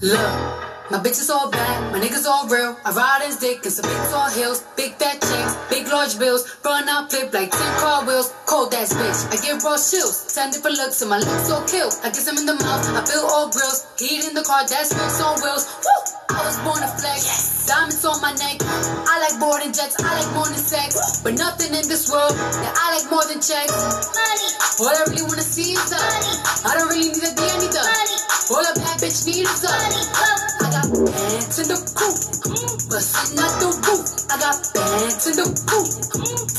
Look, my bitch is all bad, my niggas all real. I ride his dick in some big tall hills, big fat checks, big large bills. Run out, flip like 10 car wheels. Cold ass bitch, I give raw chills. Ten different looks and my looks so kill. I kiss him in the mouth, I feel all grills. Heat in the car, that's wheels on wheels. Woo! I was born to flex, diamonds on my neck. I like boarding jets, I like more than sex. But nothing in this world that I like more than checks. Money. All I really wanna see is the money. I don't really need a D, I need the money. All a bad bitch need is the money. Got pants in the coop, Bustin' out the roof, I got bands in the roof.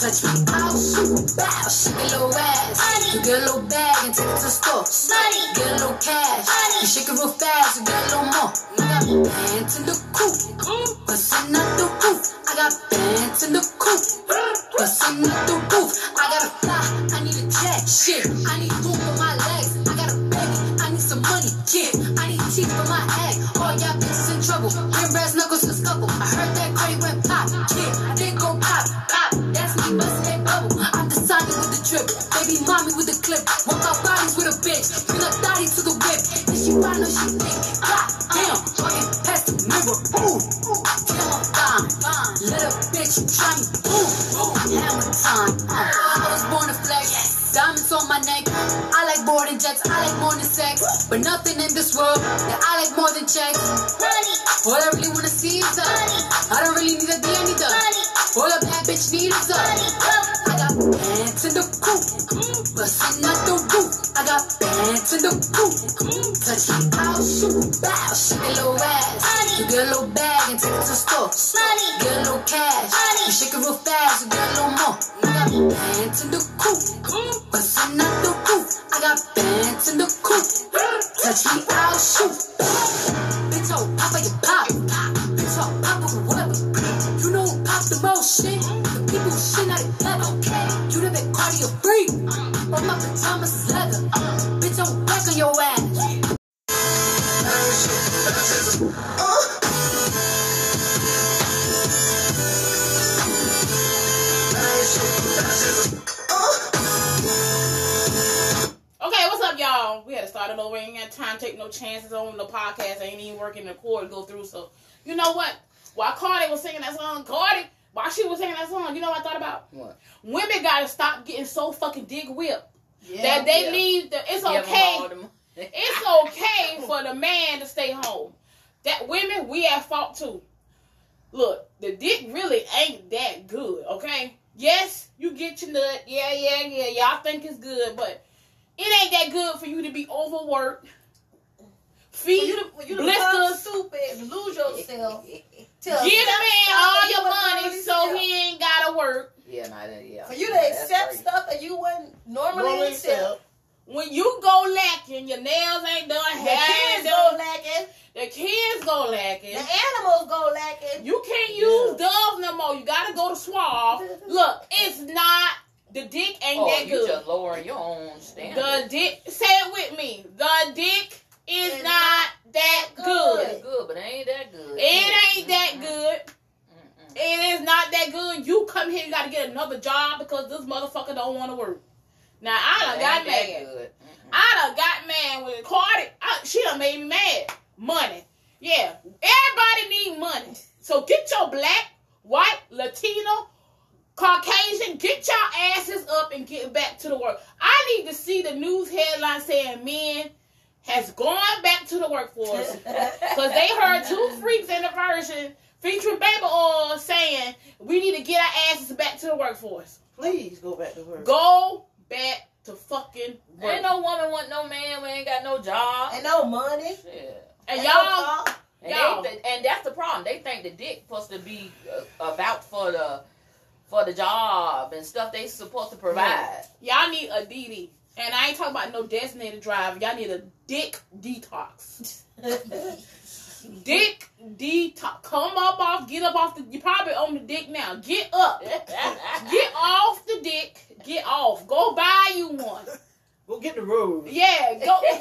Touch me, I'll shoot, bow, shake a little ass. You get a little bag and take it to the store. Get a little cash, you shake it real fast, you get a little more. I got bands in the coop, bustin' out the roof. I got bands in the coop, bustin' out the roof. I gotta fly, I need a jet, shit. I need room for my legs, I got a baby, I need some money, yeah. I need teeth for my egg. All y'all bitches in trouble, bring brass knuckles to scuffle. I heard that credit went pop, yeah. They go pop, pop. That's me bustin' that bubble. I'm Sonic with the drip, baby mommy with the clip. Walk out bodies with a bitch, bring a thotty to the whip. Then she find her, she think, God damn, the mirror, boom. Damn, I'm fine, fine. Let a bitch me, boom, boom. Hammer time. Uh, I was born to flex, diamonds on my neck. I like boarding jets, I like more than sex. But nothing in this world that I like more than checks. All I really wanna see is up. I don't really need a D, I need the. All a bad bitch need is up. I got bands in the coop, bustin' out the roof. I got bands in the coop. Touch me, I'll shoot, bow, shake a little ass. You get a little bag and take it to the store. Get a little cash, you shake it real fast, you get a little more. I got bands in the coop, bustin' out the roof. I got pants in the coop. Touch me, I'll shoot. Bitch, oh, papa, you pop. Bitch, oh, papa, whatever. You know who pops the most shit? The people who shit out of leather. Okay. You know that cardio free. But my pajamas is leather. Bitch, I'm back on your ass. Okay, y'all? We had to over. Ain't got time to take no chances on the podcast. I Ain't even working the cord go through. So, you know what? While Cardi was singing that song, Cardi, while she was singing that song, you know what I thought about? What? Women gotta stop getting so fucking dick whipped Yeah, that they Yeah. need. The, it's Give 'em okay. It's okay for the man to stay home. That women, we at fault too. Look, the dick really ain't that good, okay? Yes, you get your nut. Yeah, yeah, yeah. Y'all think it's good, but it ain't that good for you to be overworked. For Feet, you to, for you to become blisters. stupid, lose yourself. Give the man all your money so he ain't gotta work. Yeah, nah, yeah. For you to That's accept crazy. stuff that you wouldn't normally Normally accept. accept. When you go lacking, your nails ain't done, The hair ain't kids go done, lacking. the kids go lacking. The animals go lacking. You can't use Dove no more. You gotta go to Suave. Look, it's not the dick ain't Oh, that you good. just lowering your own standard. The dick say it with me. The dick is It's not not that that good. It's good, but it ain't that good. It ain't that good. Mm-mm. It is not that good. You come here, you gotta get another job because this motherfucker don't want to work. Now I done got ain't mad. good. I done got mad with Cardi. I, she done made me mad. Money. Yeah. Everybody need money. So get your black, white, Latino, Caucasian, get your asses up and get back to the work. I need to see the news headline saying men has gone back to the workforce. Because they heard two freaks in the version featuring baby oil saying we need to get our asses back to the workforce. Please go back to work. Go back to fucking work. Ain't no woman want no man when ain't got no job. And no money. Shit. and and y'all, no. And, Y'all. they, and that's the problem. They think the dick supposed to be uh, about for the for the job and stuff they supposed to provide. y'all need a DD. And I ain't talking about no designated driver. Y'all need a dick detox. Dick detox. Come up off, get up off the. You probably on the dick now. Get up. Get off the dick. Get off. Go buy you one. Go get the rose. Yeah, go.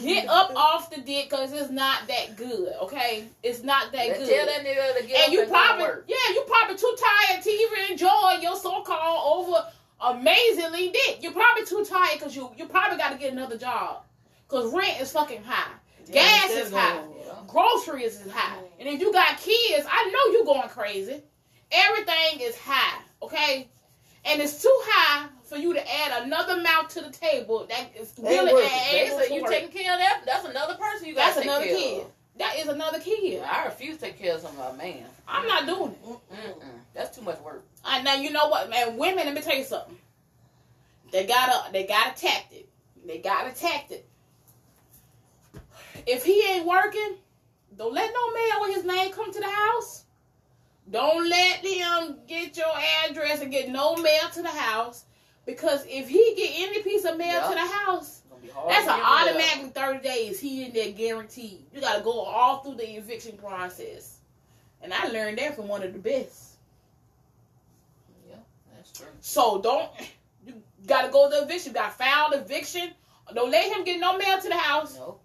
Get up off the dick because it's not that good, okay? It's not that Let's good. Tell that nigga to get and up you and go to probably, work. yeah, you probably too tired to even enjoy your so-called over amazingly dick. You're probably too tired because you you probably got to get another job because rent is fucking high, gas is high, groceries is high, and if you got kids, I know you going crazy. Everything is high, okay, and it's too high for you to add another mouth to the table. That is really worth it. They able say to you taking care of that. That's another person you got That's to take another care kid. of. That is another kid. I refuse to take care of some of my man. I'm not doing it. Mm-mm. That's too much work. Uh, now you know what, man. Women, let me tell you something. They got a they got a tactic. They got a tactic. If he ain't working, Don't let no man with his name come to the house. Don't let them get your address and get no mail to the house. Because if he get any piece of mail Yeah. to the house, It's gonna be hard that's an get rid automatic 30 days. He in there guaranteed. You gotta go all through the eviction process. And I learned that from one of the best. Yeah, that's true. So don't you gotta go to eviction. You gotta file eviction. Don't let him get no mail to the house. No.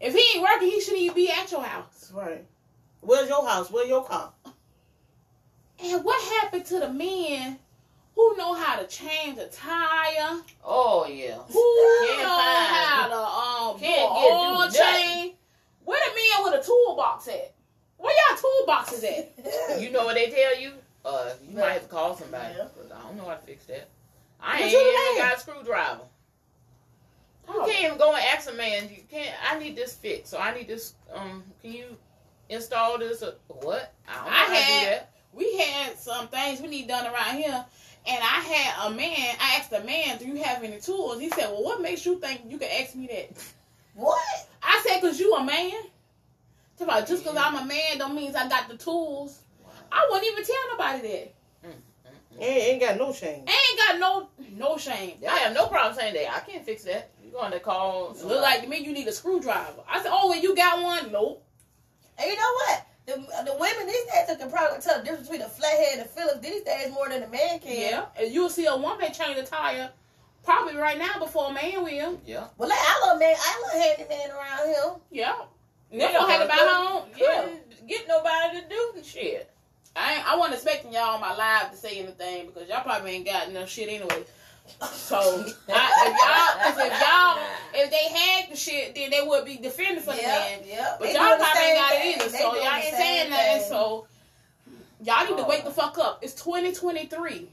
If he ain't working, he shouldn't even be at your house. That's right. Where's your house? Where's your car? And what happened to the men who know how to change a tire? Oh yeah. Who Can't know find- how to um Can't do get- an oil do nothing. change? Where the men with a toolbox at? Where y'all toolboxes at? You know what they tell you? Uh, you might have to call somebody. Yeah. 'cause I don't know how to fix that. I ain't even man. got a screwdriver. You Oh. can't even go and ask a man. You can't. I need this fixed. So I need this. Um, can you install this? Or, what? I don't know I how to do that. we had some things we need done around here. And I had a man, I asked a man, do you have any tools? He said, well, what makes you think you can ask me that? What? I said, because you a man. Talk about just because I'm a man don't means I got the tools. I wouldn't even tell nobody that. Ain't, ain't got no shame. I ain't got no no shame. I have no problem saying that. I can't fix that. You're going to call. It look like to me you need a screwdriver. I said, oh, well, you got one? Nope. And you know what? The, uh, the women these days can probably tell the difference between a flathead and a Phillips these days more than a man can. Yeah. And you'll see a woman change a tire probably right now before a man will. Yeah. Well, like, I love man, I love handyman around here. Yeah. They don't have about to- her own. Yeah. couldn't Get nobody to do the shit. I ain't, I wasn't expecting y'all on my live to say anything because y'all probably ain't got no shit anyway. So I, if y'all, if y'all, if they had the shit, then they would be defending for the man. Yep, yep. But They y'all probably ain't got it either, They so y'all ain't saying nothing. So y'all need to Oh. wake the fuck up. It's 2023.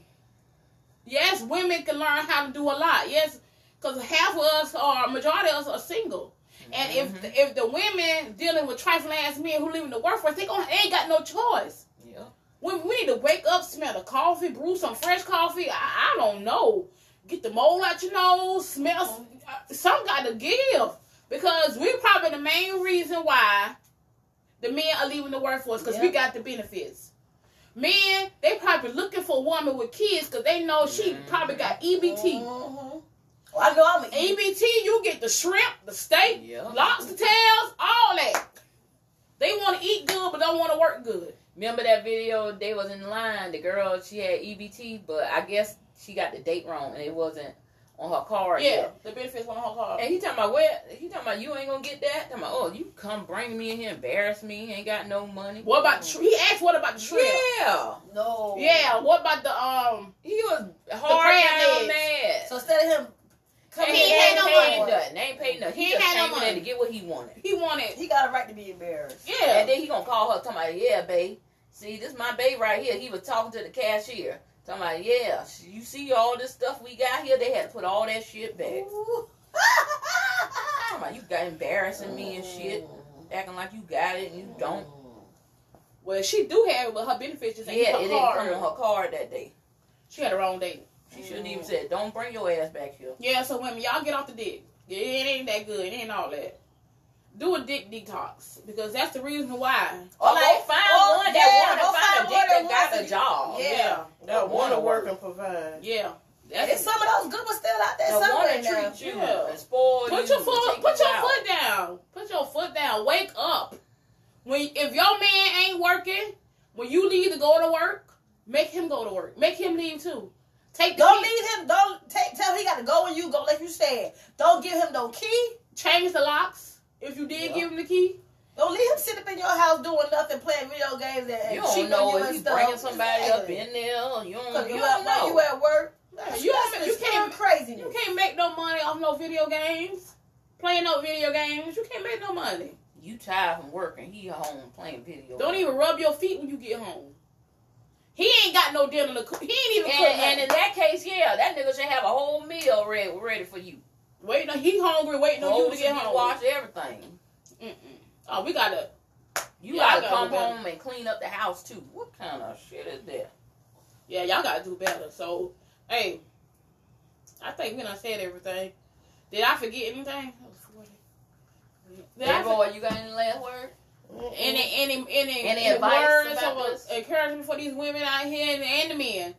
Yes, women can learn how to do a lot. Yes, because half of us or majority of us are single. And Mm-hmm. if if the women dealing with trifling ass men who live in the workforce, they gonna they ain't got no choice. Yeah. We, we need to wake up, smell the coffee, brew some fresh coffee. I, I don't know. Get the mold out your nose, smell. Some got to give because we're probably the main reason why the men are leaving the workforce because we got the benefits. Men, they probably looking for a woman with kids because they know she probably got E EBT. Mhm. Well, I know I'm a EBT, you get the shrimp, the steak, Yeah. lobster tails, all that. They want to eat good but don't want to work good. Remember that video? They was in line. The girl she had EBT, but I guess she got the date wrong and it wasn't on her card. Yeah, yet. the benefits on her card. And he talking about where? He talking about you ain't gonna get that. Talking about oh you come bring me in here, embarrass me, ain't got no money. What about the shrimp? He asked what about the shrimp? Yeah, no. Yeah, what about the um he was hard crab down mad. So instead of him and coming he he ain't ain't no paid money. nothing. They ain't paid nothing. He, He just ain't no came money. to get what he wanted. he wanted he got a right to be embarrassed. Yeah. And then he gonna call her talking about yeah, babe. See, this my babe right here. He was talking to the cashier. About, yeah, you see all this stuff we got here? They had to put all that shit back. About you got embarrassing me and shit, mm. acting like you got it and you don't. Mm. Well, she do have it, but her benefits just ain't Yeah, her it didn't card. come on her card that day. She had the wrong date. She shouldn't even said, "Don't bring your ass back here." Yeah, so women, y'all get off the dick. Yeah, it ain't that good. It ain't all that. Do a dick detox because that's the reason why. Or like- oh, go find or- one yeah, that go want to find a dick one that that got a job. Yeah. That want to wanna work work. and provide. Yeah, And that's some of those good ones still out there That somewhere want to now. treat you Yeah. and spoil you. Put your foot, put you your out. foot down. Put your foot down. Wake up. When if your man ain't working, when you leave to go to work, make him go to work. Make him leave too. Take the Don't key, leave him. Don't take. Tell him he got to go when you go. Like you said. Don't give him no key. change the locks. If you did Yeah. give him the key, Don't leave him sitting up in your house doing nothing, playing video games and, and You don't cheating know on you if he's stuff. bringing somebody up in there. You don't, 'Cause you you, don't know. you at work. Yeah, you that's can't- just you can't- pure craziness. you can't make no money off no video games. Playing no video games, you can't make no money. You tired from working. He home playing video. Don't even rub your feet when you get home. He ain't got no dinner to cook. He ain't even And, cook and nothing. in that case, yeah, that nigga should have a whole meal ready, ready for you. Waiting on he hungry, waiting on you to get home. washed, everything. Mm-mm. Oh, we gotta. You Yeah, gotta gotta come home and clean up the house too. What kind of shit is that? Yeah, y'all gotta do better. So, hey, I think we done said everything. Did I forget anything? 40. Hey, boy, you got any last word? Any any any, Any any advice words about or this? encouragement for these women out here and, and the men?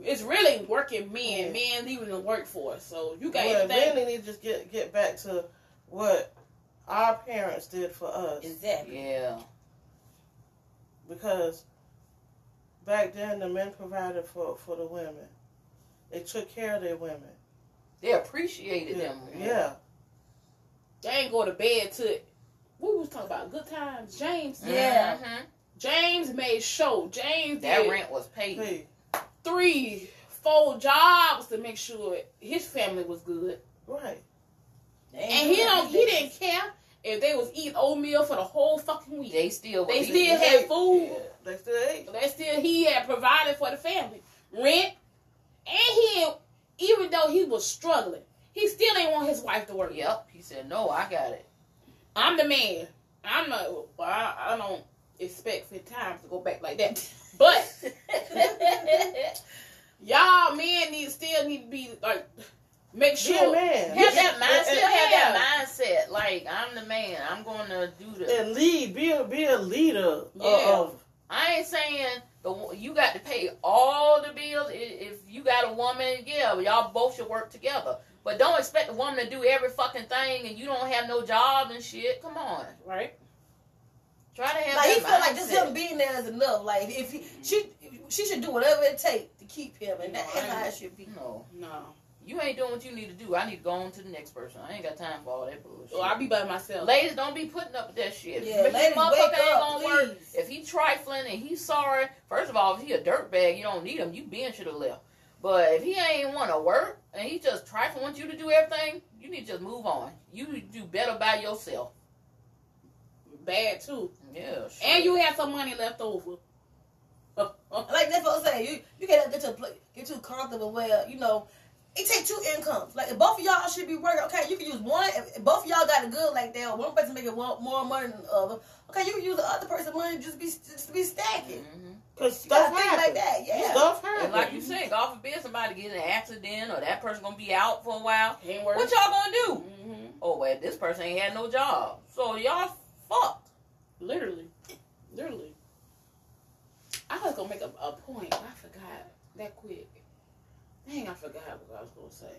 It's really working men, Yeah. men leaving the workforce. So you got Well, anything? really need to just get get back to what our parents did for us Exactly. Yeah. because back then the men provided for for the women. They took care of their women. They appreciated Yeah, them. yeah. They ain't go to bed to. What we was talking about? Good times. James. Yeah. Mhm. James made show. James That did rent was paid. Hey, three, four jobs to make sure his family was good. right. They And he don't he didn't care if they was eating oatmeal for the whole fucking week. They still They still eating. had food. They still ate. They still he had provided for the family rent, and he even though he was struggling, he still ain't want his wife to work. Yep. He said, "No, I got it." I'm the man. I'm not. I, I don't expect for times to go back like that. But y'all men need still need to be like make Be a sure. man. Have that And- mind. and- Still have that mindset. Like I'm the man. I'm going to do this. and lead. Be a be a leader Yeah. of I ain't saying the you got to pay all the bills. If you got a woman, yeah, y'all both should work together. But don't expect a woman to do every fucking thing and you don't have no job and shit. Come on, Right. Try to have Like he felt like just him being there is enough. Like if he, she she should do whatever it takes to keep him, and that's how it should be. No, No. you ain't doing what you need to do. I need to go on to the next person. I ain't got time for all that bullshit. Oh, well, I'll be by myself. Ladies, don't be putting up with that shit. Yeah, if ladies, motherfucker wake ain't up, gonna work, if he trifling and he's sorry, first of all, if he a dirtbag, you don't need him. You Ben should have left. But if he ain't want to work and he just trifling, want you to do everything, you need to just move on. You do better by yourself. Bad too. Yeah. Sure. And you have some money left over. Like that's what I'm saying. You you can't get to a get too comfortable where you know it take two incomes. Like if both of y'all should be working, okay, you can use one. If both of y'all got it good like that, or one person making one, more money than the other, okay, you can use the other person's money just be just be stacking. Mhm. because stuff happens. like that, yeah. Stuff And like you said, God forbid somebody get an accident or that person gonna be out for a while. Ain't. What y'all gonna do? hmm Oh well, this person ain't had no job, so y'all fucked. Literally. Literally. I was gonna make a, a point. I forgot that quick. Dang, I forgot what I was gonna say.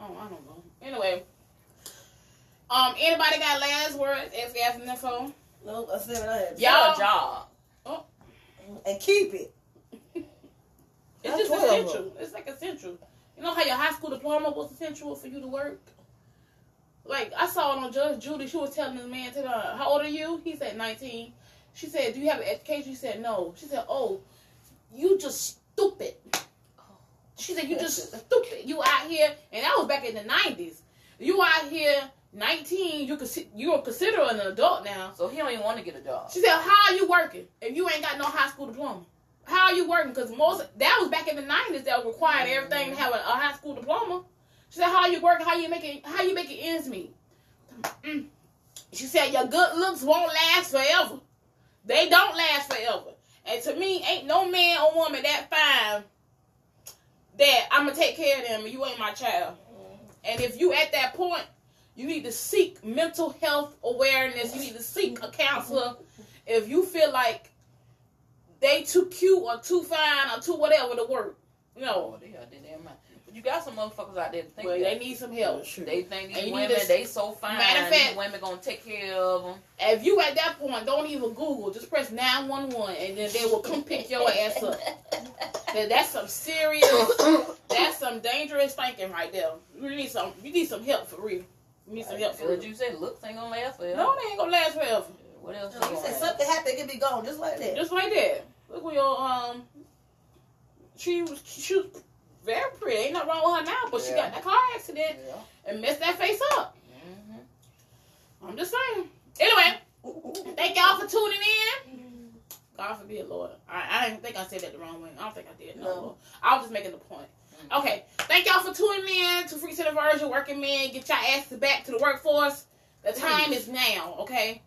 Oh, I don't know. Anyway. Um, anybody got last words? Ask gas and info. No, I said what I had. Y'all- Y'all job. and keep it. It's That's just essential. It's like essential. You know how your high school diploma was essential for you to work? Like I saw it on Judge Judy. She was telling this man to her, "How old are you?" He said 19. She said, "Do you have an education?" He said, "No." She said, "Oh, you just stupid." She said, "You just stupid. You out here, and that was back in the 90s. You out here, 19. You could you are considered an adult now." So he don't even want to get a job. She said, "How are you working if you ain't got no high school diploma? How are you working? Because most that was back in the nineties that required everything to have a, a high school diploma." She said, "How you working? How you making? How you making ends meet?" Mm. She said, "Your good looks won't last forever. They don't last forever. And to me, ain't no man or woman that fine that I'm gonna take care of them. You ain't my child. And if you at that point." You need to seek mental health awareness. You need to seek a counselor if you feel like they too cute or too fine or too whatever to work. No, They out there, damn mind. But you got some motherfuckers out there that think well, that. they need some help. They think And these you need women, to- they so fine. Matter of fact- these women gonna take care of them. If you at that point, don't even Google. Just press nine one one, and then they will come pick your ass up. That's some serious. That's some dangerous thinking right there. You need some. You need some help for real. You need some help for What real. you said, looks ain't gonna last forever. No, they ain't gonna last forever. What else? You gonna said last? something happened, it could be gone just like that. Just like that. Look where your um. She was she was very pretty. Ain't nothing wrong with her now, but she Yeah. got that car accident Yeah. and messed that face up. hmm I'm just saying. Anyway, thank y'all for tuning in. God forbid, Lord. I, I didn't think I said that the wrong way. I don't think I did. No, No. I was just making the point. Okay. Thank y'all for tuning in to Free Center Version, Working Men. Get your asses back to the workforce. The time is now, okay?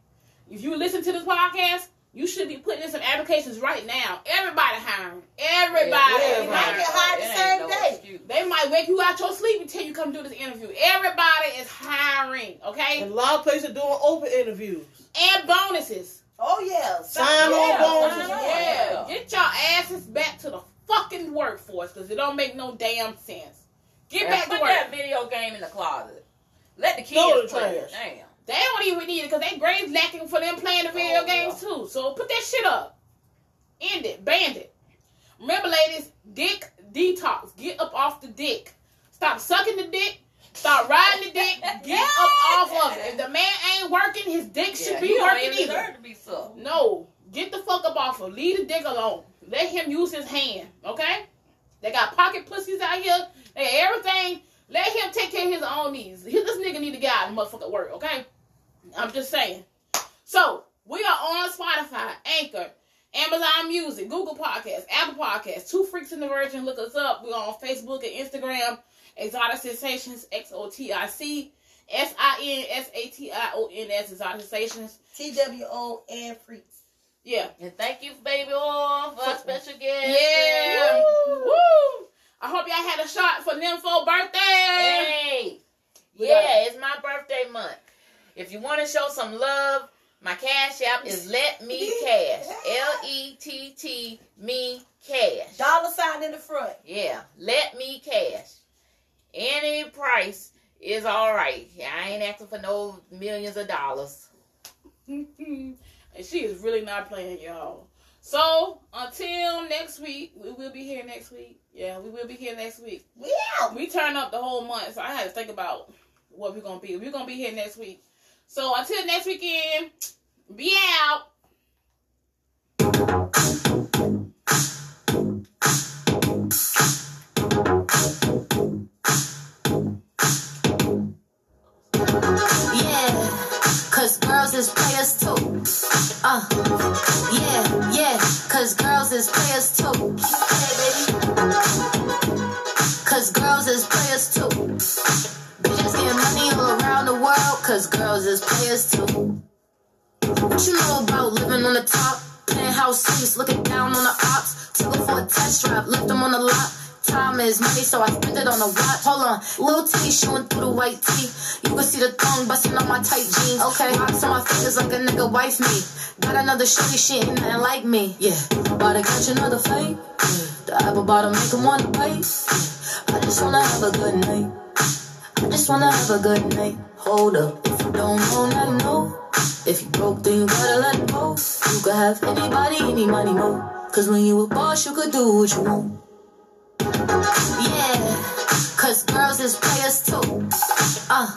If you listen to this podcast, You should be putting in some applications right now. Everybody hiring. Everybody. Yeah, is right. Might get hired the same no day. excuse. They might wake you out your sleep until you come do this interview. Everybody is hiring, okay? And a lot of places are doing open interviews. And bonuses. Oh yeah. Sign on Yeah, bonuses. sign on. Yeah. Get your asses back to the fucking workforce because it don't make no damn sense. Get And back to put that video game in the closet. Let the Throw kids the play. it. Damn. They don't even need it because they grades lacking for them playing the video Oh, games yeah. too. So put that shit up. End it. Ban it. Remember, ladies, dick detox. Get up off the dick. Stop sucking the dick. Stop riding the dick. Get up off of it. If the man ain't working, his dick should Yeah, be working either. be. No. Get the fuck up off of. Leave the dick alone. Let him use his hand. Okay? They got pocket pussies out here. They got everything. Let him take care of his own needs. This nigga need to get out of motherfucking work, okay? I'm just saying. So, we are on Spotify, Anchor, Amazon Music, Google Podcasts, Apple Podcasts, Two Freaks in the Virgin. Look us up. We're on Facebook and Instagram. Exotic Sensations, X O T I C S I N S A T I O N S, Exotic Sensations. T W O and freaks. Yeah. And thank you, baby oil, for our special guest. Yeah. Woo. Woo. I hope y'all had a shot for Nympho birthday. Hey. We Yeah, got it's my birthday month. If you want to show some love, my cash app is Let Me Cash. L E T T Me Cash. Dollar sign in the front. Yeah, Let Me Cash. Any price is all right. I ain't asking for no millions of dollars. and she is really not playing, y'all. So until next week, we will be here next week. Yeah, we will be here next week. We out. We turn up the whole month, so I had to think about what we're gonna be. We're gonna be here next week. So until next weekend, be out. Fingers like a nigga wife me. Got another shorty, she ain't nothing like me. Yeah, about to catch another fight. The apple bottom make him wanna bite. I just wanna have a good night. I just wanna have a good night. Hold up, if you don't know, now you know. If you broke, then you gotta let it go. You could have anybody, any money, more. Cause when you a boss, you could do what you want. Yeah, cause girls is players too. Uh,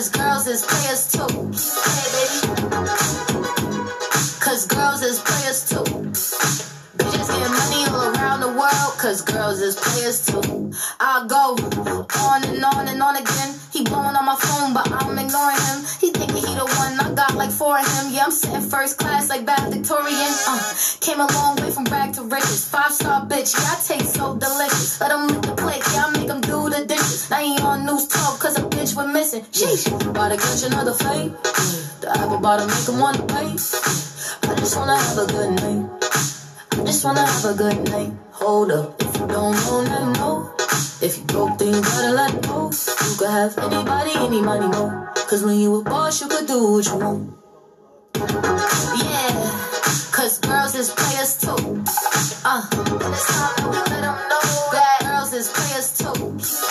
cause girls is players too. Yeah, baby. Cause girls is players too. Cause girls is players too. I go on and on and on again. He blowing on my phone, but I'm ignoring him. He thinking he the one, I got like four of him. Yeah, I'm sitting first class like bad Victorian. Uh, came a long way from rag to riches. Five star bitch, yeah, I taste so delicious. Let him lick the plate, yeah, I make him do the dishes. Now he on news talk, cause a bitch went missing. Sheesh, about to catch another fight. The apple bottom make him wanna pay. I just wanna have a good night. Just wanna have a good night. Hold up, if you don't know, now know. If you broke, then you gotta let go. You could have anybody, any money, more. Cause when you a boss, you could do what you want. Yeah, cause girls is players too. Uh, and it's time that we let them know that girls is players too.